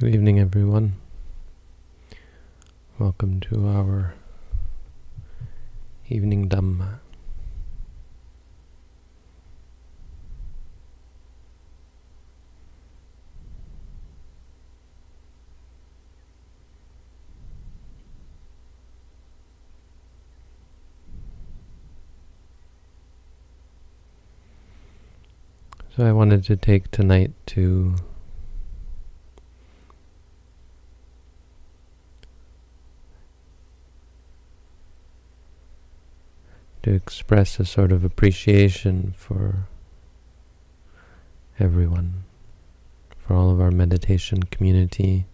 Good evening, everyone. Welcome to our evening Dhamma. So I wanted to take tonight to to express a sort of appreciation for everyone, for all of our meditation community,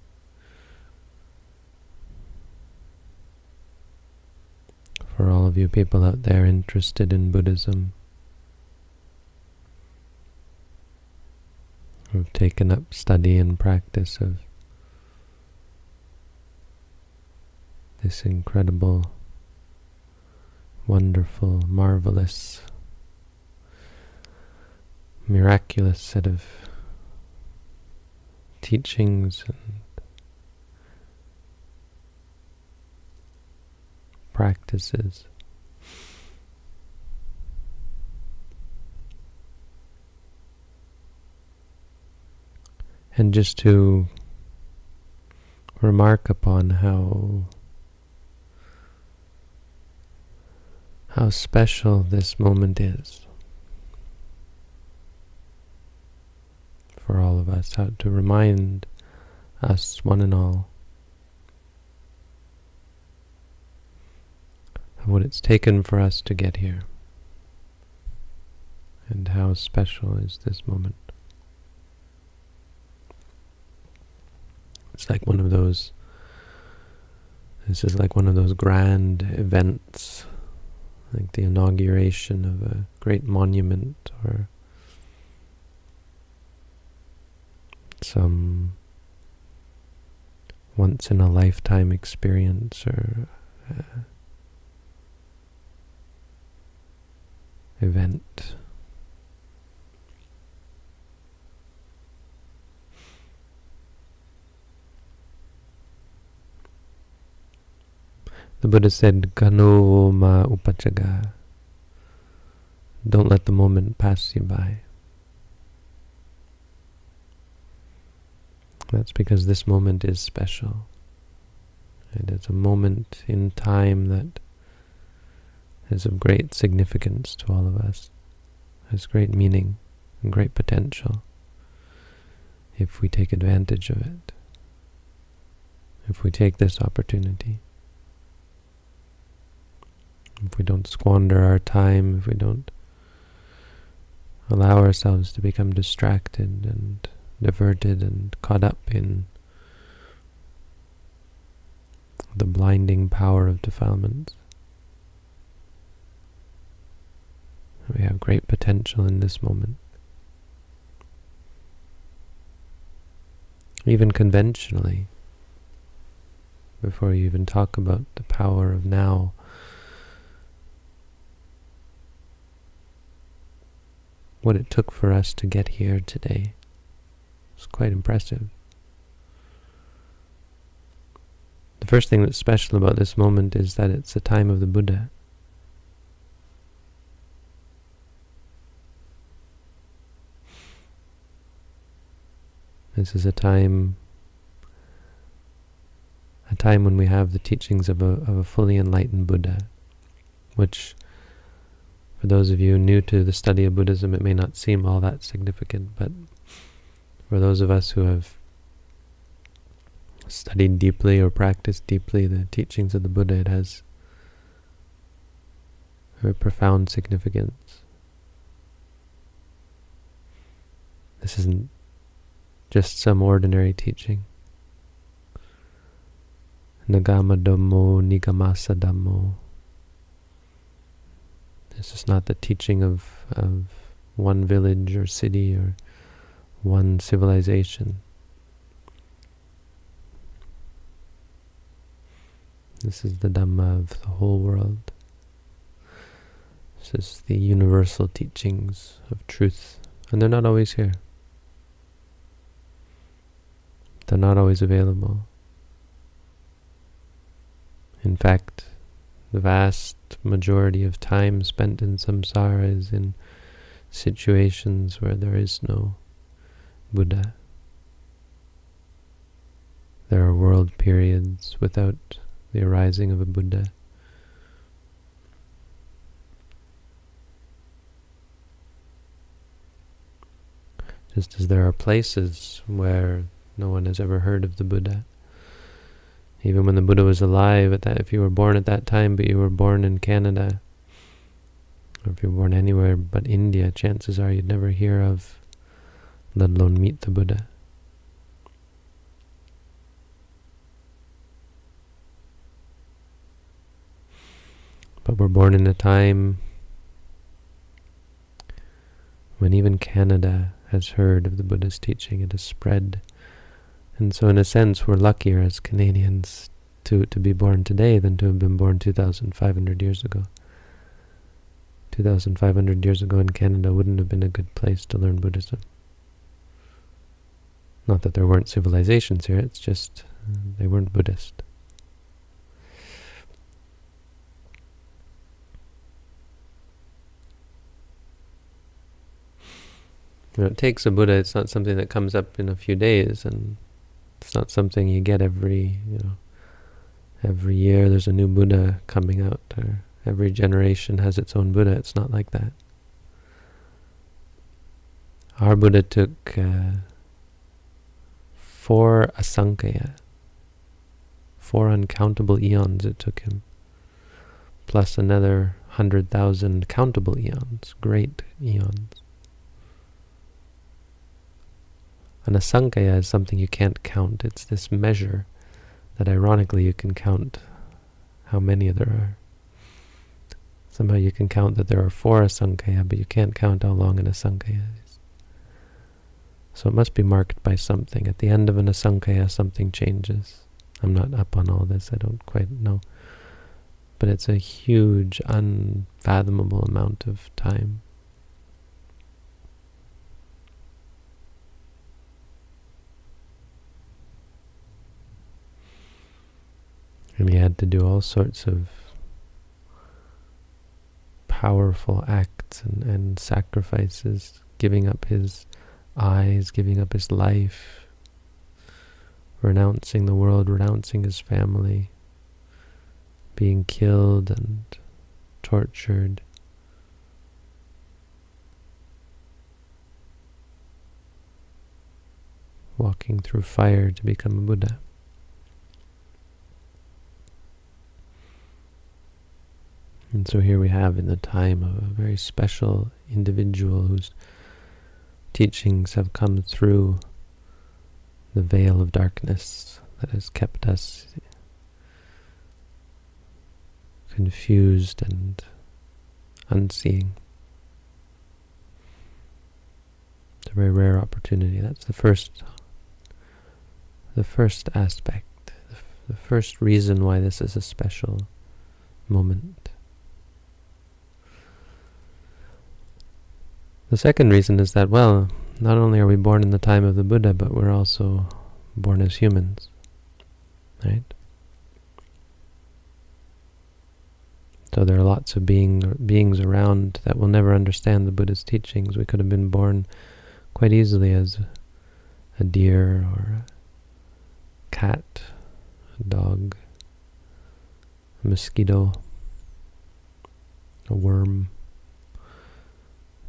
for all of you people out there interested in Buddhism, who've taken up study and practice of this incredible wonderful, marvelous, miraculous set of teachings and practices. And just to remark upon how how special this moment is for all of us, how to remind us, one and all, of what it's taken for us to get here, and how special is this moment. It's like one of those, this is like one of those grand events like the inauguration of a great monument or some once in a lifetime experience or uh, event. The Buddha said, Kano ma upachaga. Don't let the moment pass you by. That's because this moment is special. It is a moment in time that is of great significance to all of us, has great meaning and great potential if we take advantage of it, if we take this opportunity if we don't squander our time, if we don't allow ourselves to become distracted and diverted and caught up in the blinding power of defilements. We have great potential in this moment. Even conventionally, before you even talk about the power of now, what it took for us to get here today. It's quite impressive. The first thing that's special about this moment is that it's the time of the Buddha. This is a time a time when we have the teachings of a, of a fully enlightened Buddha, which for those of you new to the study of Buddhism, it may not seem all that significant, but for those of us who have studied deeply or practiced deeply the teachings of the Buddha, it has very profound significance. This isn't just some ordinary teaching. Nagama Dhammo Nigamasa Dhammo this is not the teaching of, of one village or city or one civilization. This is the Dhamma of the whole world. This is the universal teachings of truth, and they're not always here. they're not always available. In fact, the vast majority of time spent in samsara is in situations where there is no Buddha. There are world periods without the arising of a Buddha. Just as there are places where no one has ever heard of the Buddha. Even when the Buddha was alive, at that, if you were born at that time, but you were born in Canada, or if you were born anywhere but India, chances are you'd never hear of, let alone meet the Buddha. But we're born in a time when even Canada has heard of the Buddha's teaching. It has spread. And so in a sense, we're luckier as Canadians to, to be born today than to have been born 2,500 years ago. 2,500 years ago in Canada wouldn't have been a good place to learn Buddhism. Not that there weren't civilizations here, it's just uh, they weren't Buddhist. You know, it takes a Buddha, it's not something that comes up in a few days, and not something you get every, you know, every year there's a new Buddha coming out, or every generation has its own Buddha. It's not like that. Our Buddha took uh, four asankhya, four uncountable eons it took him, plus another hundred thousand countable eons, great eons. An asankhya is something you can't count. It's this measure that ironically you can count how many there are. Somehow you can count that there are four asankhya, but you can't count how long an asankhya is. So it must be marked by something. At the end of an asankhya, something changes. I'm not up on all this, I don't quite know. But it's a huge, unfathomable amount of time. And he had to do all sorts of powerful acts and, and sacrifices, giving up his eyes, giving up his life, renouncing the world, renouncing his family, being killed and tortured. Walking through fire to become a Buddha. And so here we have in the time of a very special individual whose teachings have come through the veil of darkness that has kept us confused and unseeing. It's a very rare opportunity. That's the first, the first aspect, the first reason why this is a special moment. The second reason is that, well, not only are we born in the time of the Buddha, but we're also born as humans, right? So there are lots of being, beings around that will never understand the Buddha's teachings. We could have been born quite easily as a deer or a cat, a dog, a mosquito, a worm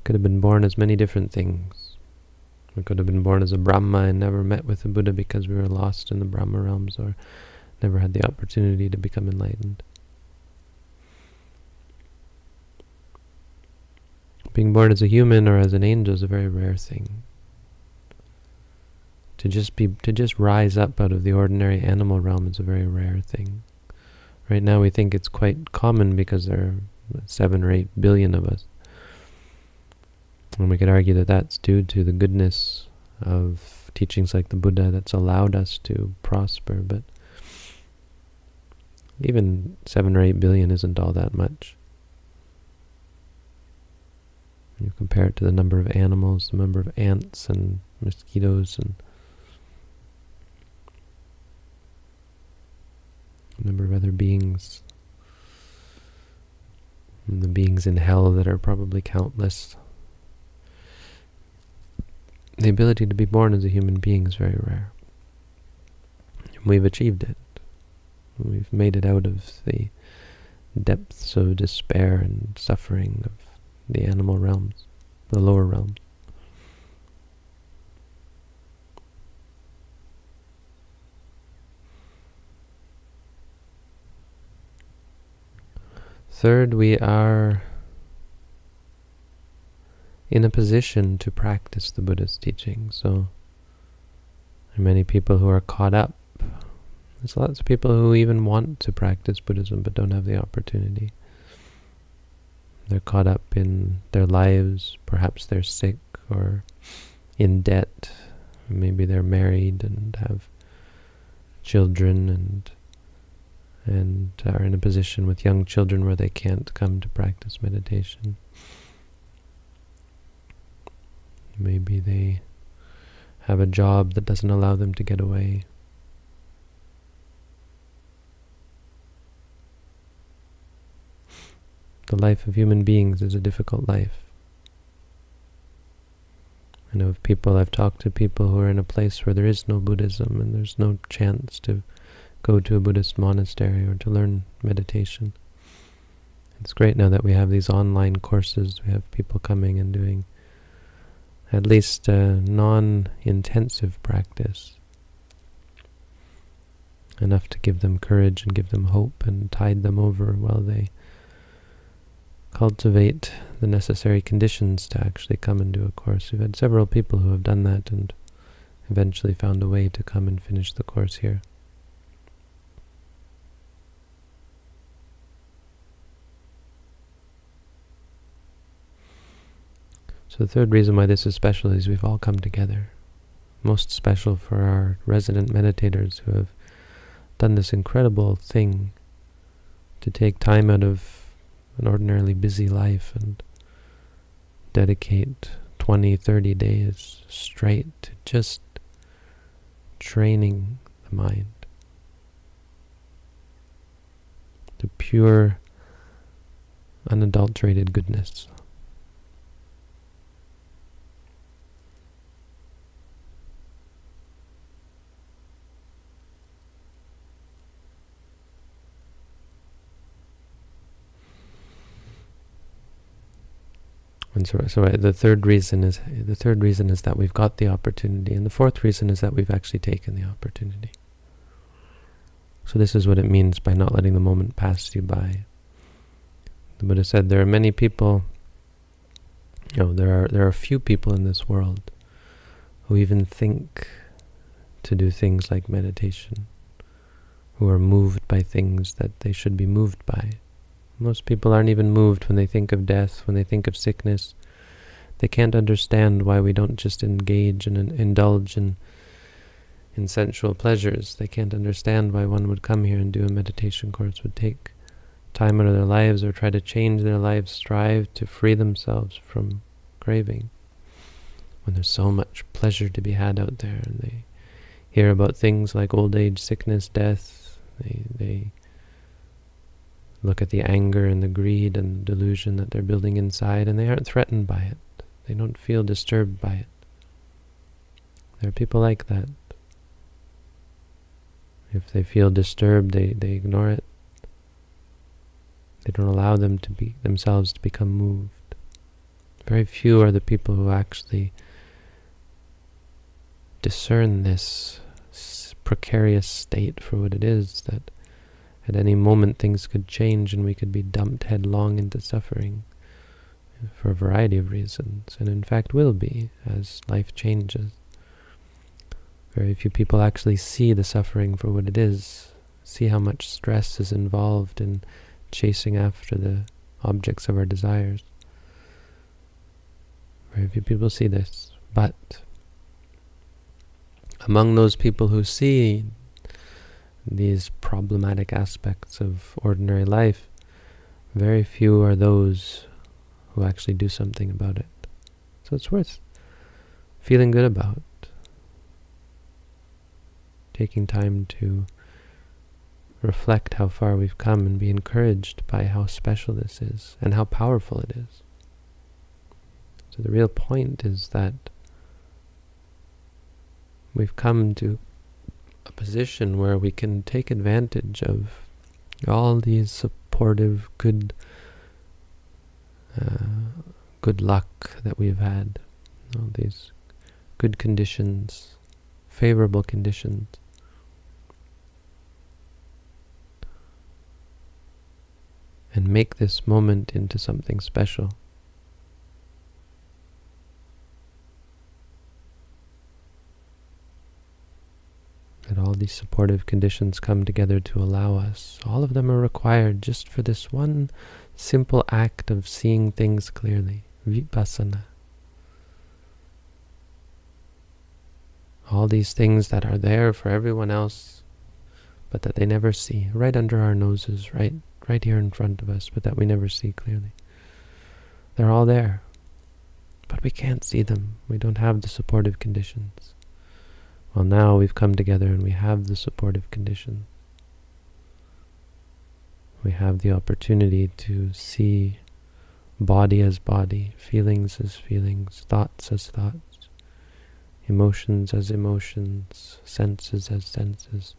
could have been born as many different things. We could have been born as a Brahma and never met with the Buddha because we were lost in the Brahma realms or never had the opportunity to become enlightened. Being born as a human or as an angel is a very rare thing. To just be to just rise up out of the ordinary animal realm is a very rare thing. Right now we think it's quite common because there are seven or eight billion of us. And we could argue that that's due to the goodness of teachings like the Buddha that's allowed us to prosper, but even seven or eight billion isn't all that much. You compare it to the number of animals, the number of ants and mosquitoes and a number of other beings, and the beings in hell that are probably countless. The ability to be born as a human being is very rare. We've achieved it. We've made it out of the depths of despair and suffering of the animal realms, the lower realms. Third, we are in a position to practice the Buddha's teaching. So there are many people who are caught up. There's lots of people who even want to practice Buddhism but don't have the opportunity. They're caught up in their lives, perhaps they're sick or in debt, maybe they're married and have children and and are in a position with young children where they can't come to practice meditation. Maybe they have a job that doesn't allow them to get away. The life of human beings is a difficult life. I know of people, I've talked to people who are in a place where there is no Buddhism and there's no chance to go to a Buddhist monastery or to learn meditation. It's great now that we have these online courses. We have people coming and doing at least a non-intensive practice. Enough to give them courage and give them hope and tide them over while they cultivate the necessary conditions to actually come and do a course. We've had several people who have done that and eventually found a way to come and finish the course here. So the third reason why this is special is we've all come together. Most special for our resident meditators who have done this incredible thing to take time out of an ordinarily busy life and dedicate 20, 30 days straight to just training the mind to pure, unadulterated goodness. And so, so the third reason is the third reason is that we've got the opportunity, and the fourth reason is that we've actually taken the opportunity. So this is what it means by not letting the moment pass you by. The Buddha said there are many people. You know, there are there are few people in this world who even think to do things like meditation, who are moved by things that they should be moved by. Most people aren't even moved when they think of death, when they think of sickness. They can't understand why we don't just engage and indulge in, in sensual pleasures. They can't understand why one would come here and do a meditation course, would take time out of their lives or try to change their lives, strive to free themselves from craving. When there's so much pleasure to be had out there and they hear about things like old age, sickness, death, they, they look at the anger and the greed and the delusion that they're building inside, and they aren't threatened by it. They don't feel disturbed by it. There are people like that. If they feel disturbed, they, they ignore it. They don't allow them to be themselves to become moved. Very few are the people who actually discern this precarious state for what it is, that at any moment things could change and we could be dumped headlong into suffering for a variety of reasons, and in fact will be as life changes. Very few people actually see the suffering for what it is, see how much stress is involved in chasing after the objects of our desires. Very few people see this, but among those people who see these problematic aspects of ordinary life, very few are those who actually do something about it. So it's worth feeling good about, taking time to reflect how far we've come and be encouraged by how special this is and how powerful it is. So the real point is that we've come to a position where we can take advantage of all these supportive, good, uh, good luck that we've had, all these good conditions, favorable conditions. And make this moment into something special. that all these supportive conditions come together to allow us. All of them are required just for this one simple act of seeing things clearly, vipassana. All these things that are there for everyone else, but that they never see, right under our noses, right, right here in front of us, but that we never see clearly. They're all there, but we can't see them. We don't have the supportive conditions. Well, now we've come together and we have the supportive conditions. We have the opportunity to see body as body, feelings as feelings, thoughts as thoughts, emotions as emotions, senses as senses.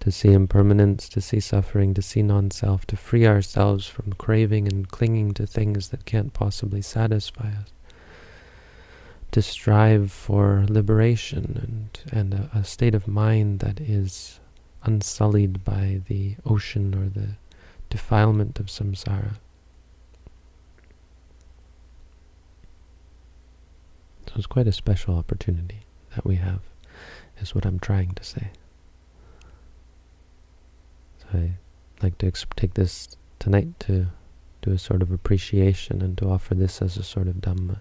To see impermanence, to see suffering, to see non-self, to free ourselves from craving and clinging to things that can't possibly satisfy us to strive for liberation and, and a, a state of mind that is unsullied by the ocean or the defilement of samsara. So it's quite a special opportunity that we have, is what I'm trying to say. So I like to take this tonight to do a sort of appreciation and to offer this as a sort of Dhamma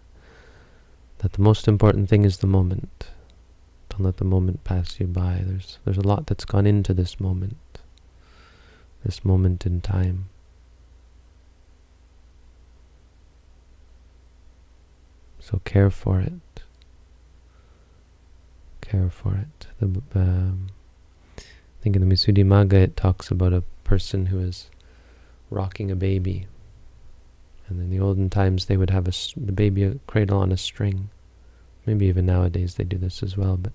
that the most important thing is the moment. Don't let the moment pass you by. There's there's a lot that's gone into this moment. This moment in time. So care for it. Care for it. The, um, I think in the Visuddhimagga it talks about a person who is rocking a baby and in the olden times, they would have a, the baby cradle on a string. Maybe even nowadays they do this as well. But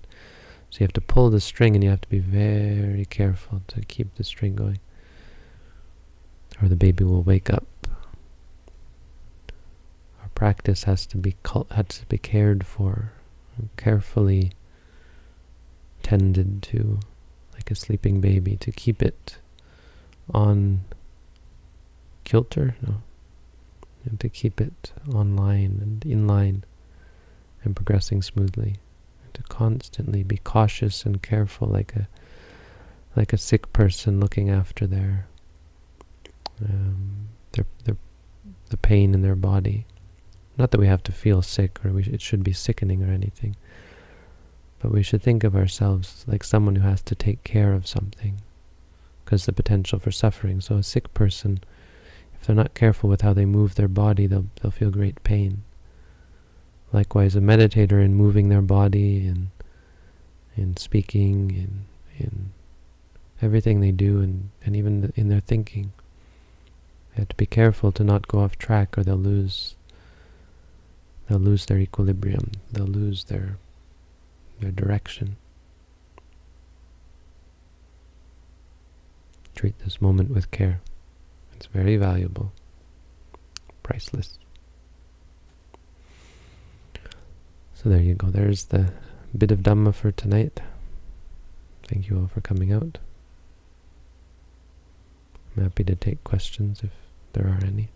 So you have to pull the string and you have to be very careful to keep the string going. Or the baby will wake up. Our practice has to be has to be cared for, carefully tended to, like a sleeping baby, to keep it on kilter, no, and to keep it online and in line and progressing smoothly. And to constantly be cautious and careful like a like a sick person looking after their um, their, their the pain in their body. Not that we have to feel sick or we, it should be sickening or anything, but we should think of ourselves like someone who has to take care of something because the potential for suffering. So a sick person if they're not careful with how they move their body, they'll, they'll feel great pain. Likewise, a meditator in moving their body and in speaking, in, in everything they do, and, and even in their thinking, they have to be careful to not go off track or they'll lose they'll lose their equilibrium, they'll lose their their direction. Treat this moment with care. It's very valuable, priceless. So there you go. There's the bit of Dhamma for tonight. Thank you all for coming out. I'm happy to take questions if there are any.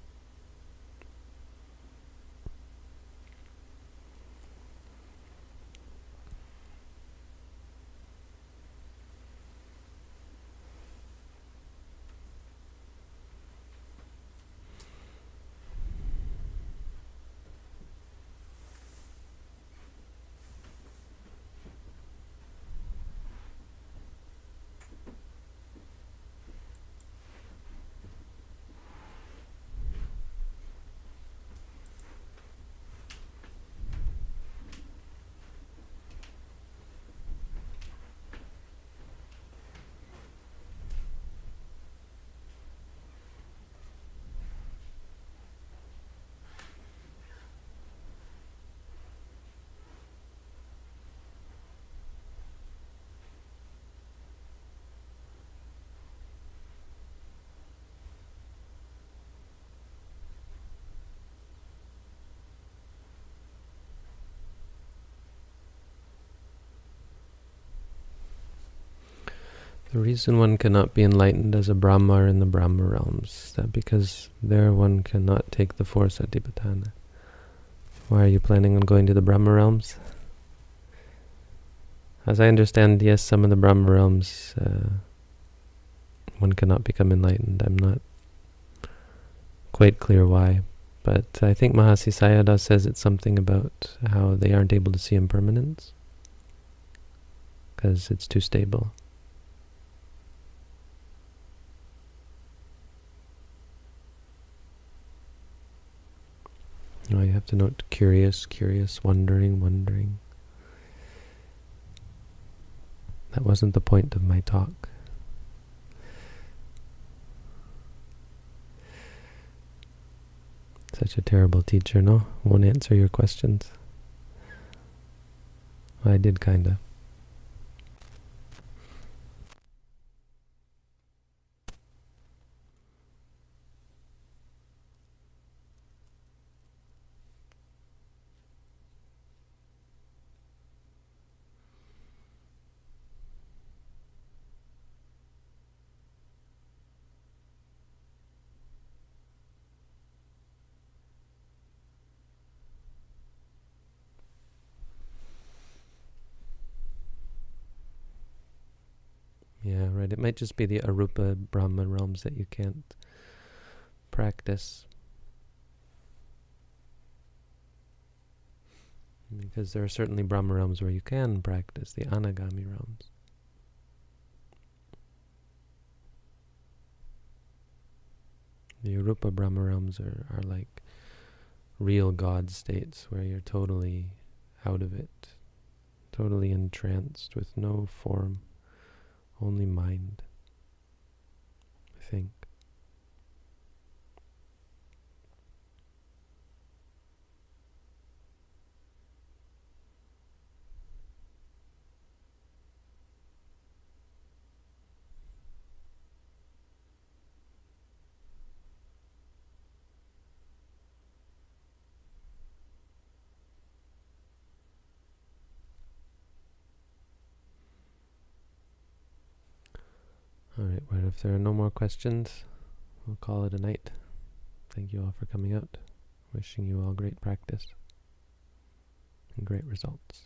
The reason one cannot be enlightened as a Brahma in the Brahma realms is that because there one cannot take the four satipatthana. Why are you planning on going to the Brahma realms? As I understand, yes, some of the Brahma realms, uh, one cannot become enlightened. I'm not quite clear why, but I think Mahasi Sayadaw says it's something about how they aren't able to see impermanence because it's too stable. Oh, you have to note curious, curious, wondering, wondering. That wasn't the point of my talk. Such a terrible teacher, no? Won't answer your questions. I did kinda. Right. It might just be the Arupa Brahman realms that you can't practice. Because there are certainly Brahma realms where you can practice, the Anagami realms. The Arupa Brahma realms are, are like real God states where you're totally out of it, totally entranced with no form only mind, I think. Alright, well, if there are no more questions, we'll call it a night. Thank you all for coming out. Wishing you all great practice and great results.